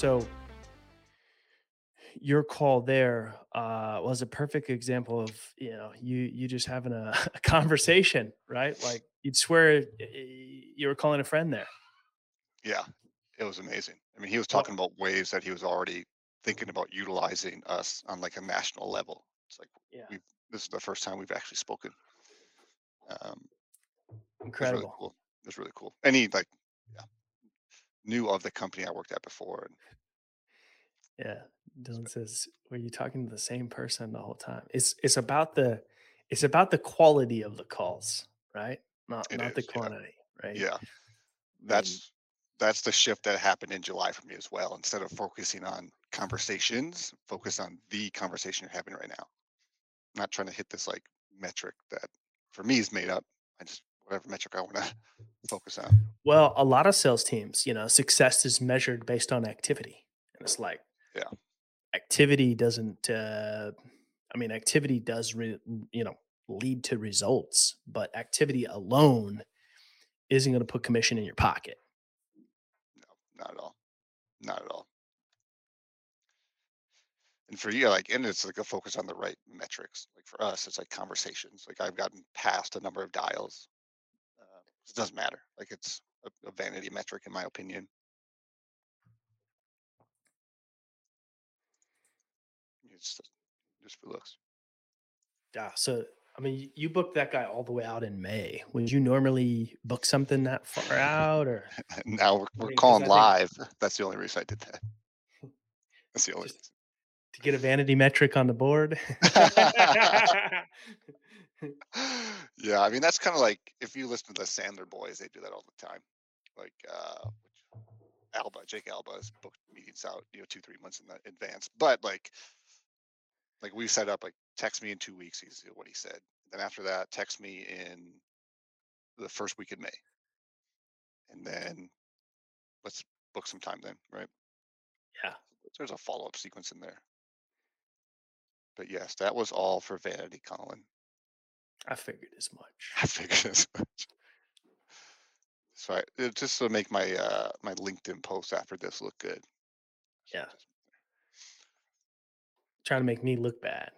So your call there uh, was a perfect example of you know you you just having a, a conversation, right? Like you'd swear you were calling a friend there. Yeah, it was amazing. I mean, he was talking about ways that he was already thinking about utilizing us on like a national level. It's like yeah, we've this is the first time we've actually spoken. Um, it was really incredible. cool. It was really cool. And he like yeah, knew of the company I worked at before. And Yeah, Dylan says, "Were you talking to the same person the whole time?" It's it's about the it's about the quality of the calls, right? Not it not the is, yeah, quantity, right? yeah. I mean, That's that's the shift that happened in July for me as well. Instead of focusing on conversations, focus on the conversation you're having right now. I'm Not trying to hit this like metric that for me is made up. I just whatever metric I want to focus on. well, a lot of sales teams, you know, success is measured based on activity, and it's like Yeah, activity doesn't. Uh, I mean, activity does, re, you know, lead to results, but activity alone isn't going to put commission in your pocket. no, not at all. Not at all. And for you, like, and it's like a focus on the right metrics. Like for us, it's like conversations. Like I've gotten past a number of dials. It doesn't matter. Like it's a, a vanity metric, in my opinion. It's just, for looks. Yeah. So, I mean, you booked that guy all the way out in May. Would you normally book something that far out, or now we're, we're calling I think live. That's the only reason I did that. That's the only just to get a vanity metric on the board. yeah, I mean that's kind of like if you listen to the Sandler boys, they do that all the time. Like uh which Alba, Jake Alba has booked meetings out, you know, two, three months in the advance. But like like we set up like text me in two weeks, is what he said. Then after that, text me in the first week in May. And then let's book some time then, right? yeah, There's a follow-up sequence in there. But yes, that was all for vanity, Collin. I figured as much. I figured as much. So I, it- just to make my uh my LinkedIn post after this look good. Yeah, trying to make me look bad.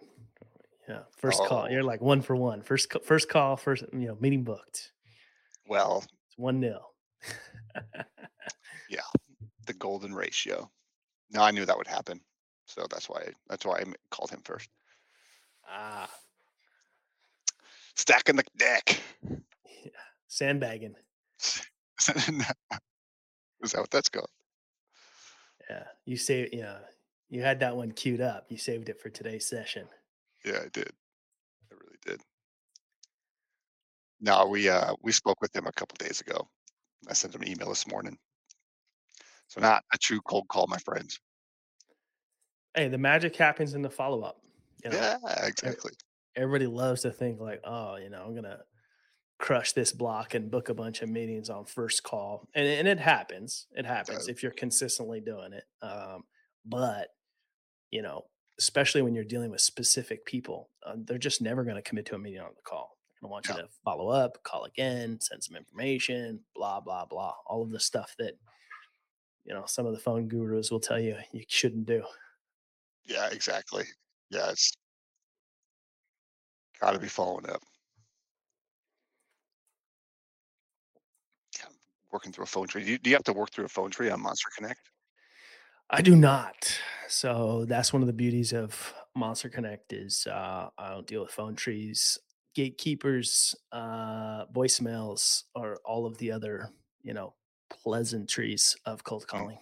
Yeah, first call. Oh You're like one for one. First, first call. First, you know, meeting booked. well, It's one nil. yeah, the golden ratio. Now I knew that would happen, so that's why that's why I called him first. ah, Stacking the deck. yeah. Sandbagging. Is that what that's called? Yeah, you say, yeah, you had that one queued up. You saved it for today's session. Yeah, I did. I really did. No, we uh we spoke with him a couple days ago. I sent him an email this morning. So not a true cold call, my friends. Hey, the magic happens in the follow up. You know, Yeah, exactly. Everybody loves to think like, oh, you know, I'm gonna crush this block and book a bunch of meetings on first call, and and it happens. It happens if you're consistently doing it. Um, but you know, especially when you're dealing with specific people, uh, they're just never going to commit to a meeting on the call. To want you Yeah, to follow up, call again, send some information, blah blah blah. All of the stuff that you know some of the phone gurus will tell you you shouldn't do. yeah, exactly. Yeah, it's gotta be following up. Working through a phone tree. Do you, do you have to work through a phone tree on Monster Connect? I do not. So that's one of the beauties of Monster Connect is uh, I don't deal with phone trees, gatekeepers, uh, voicemails, or all of the other you know pleasantries of cold Mm. calling.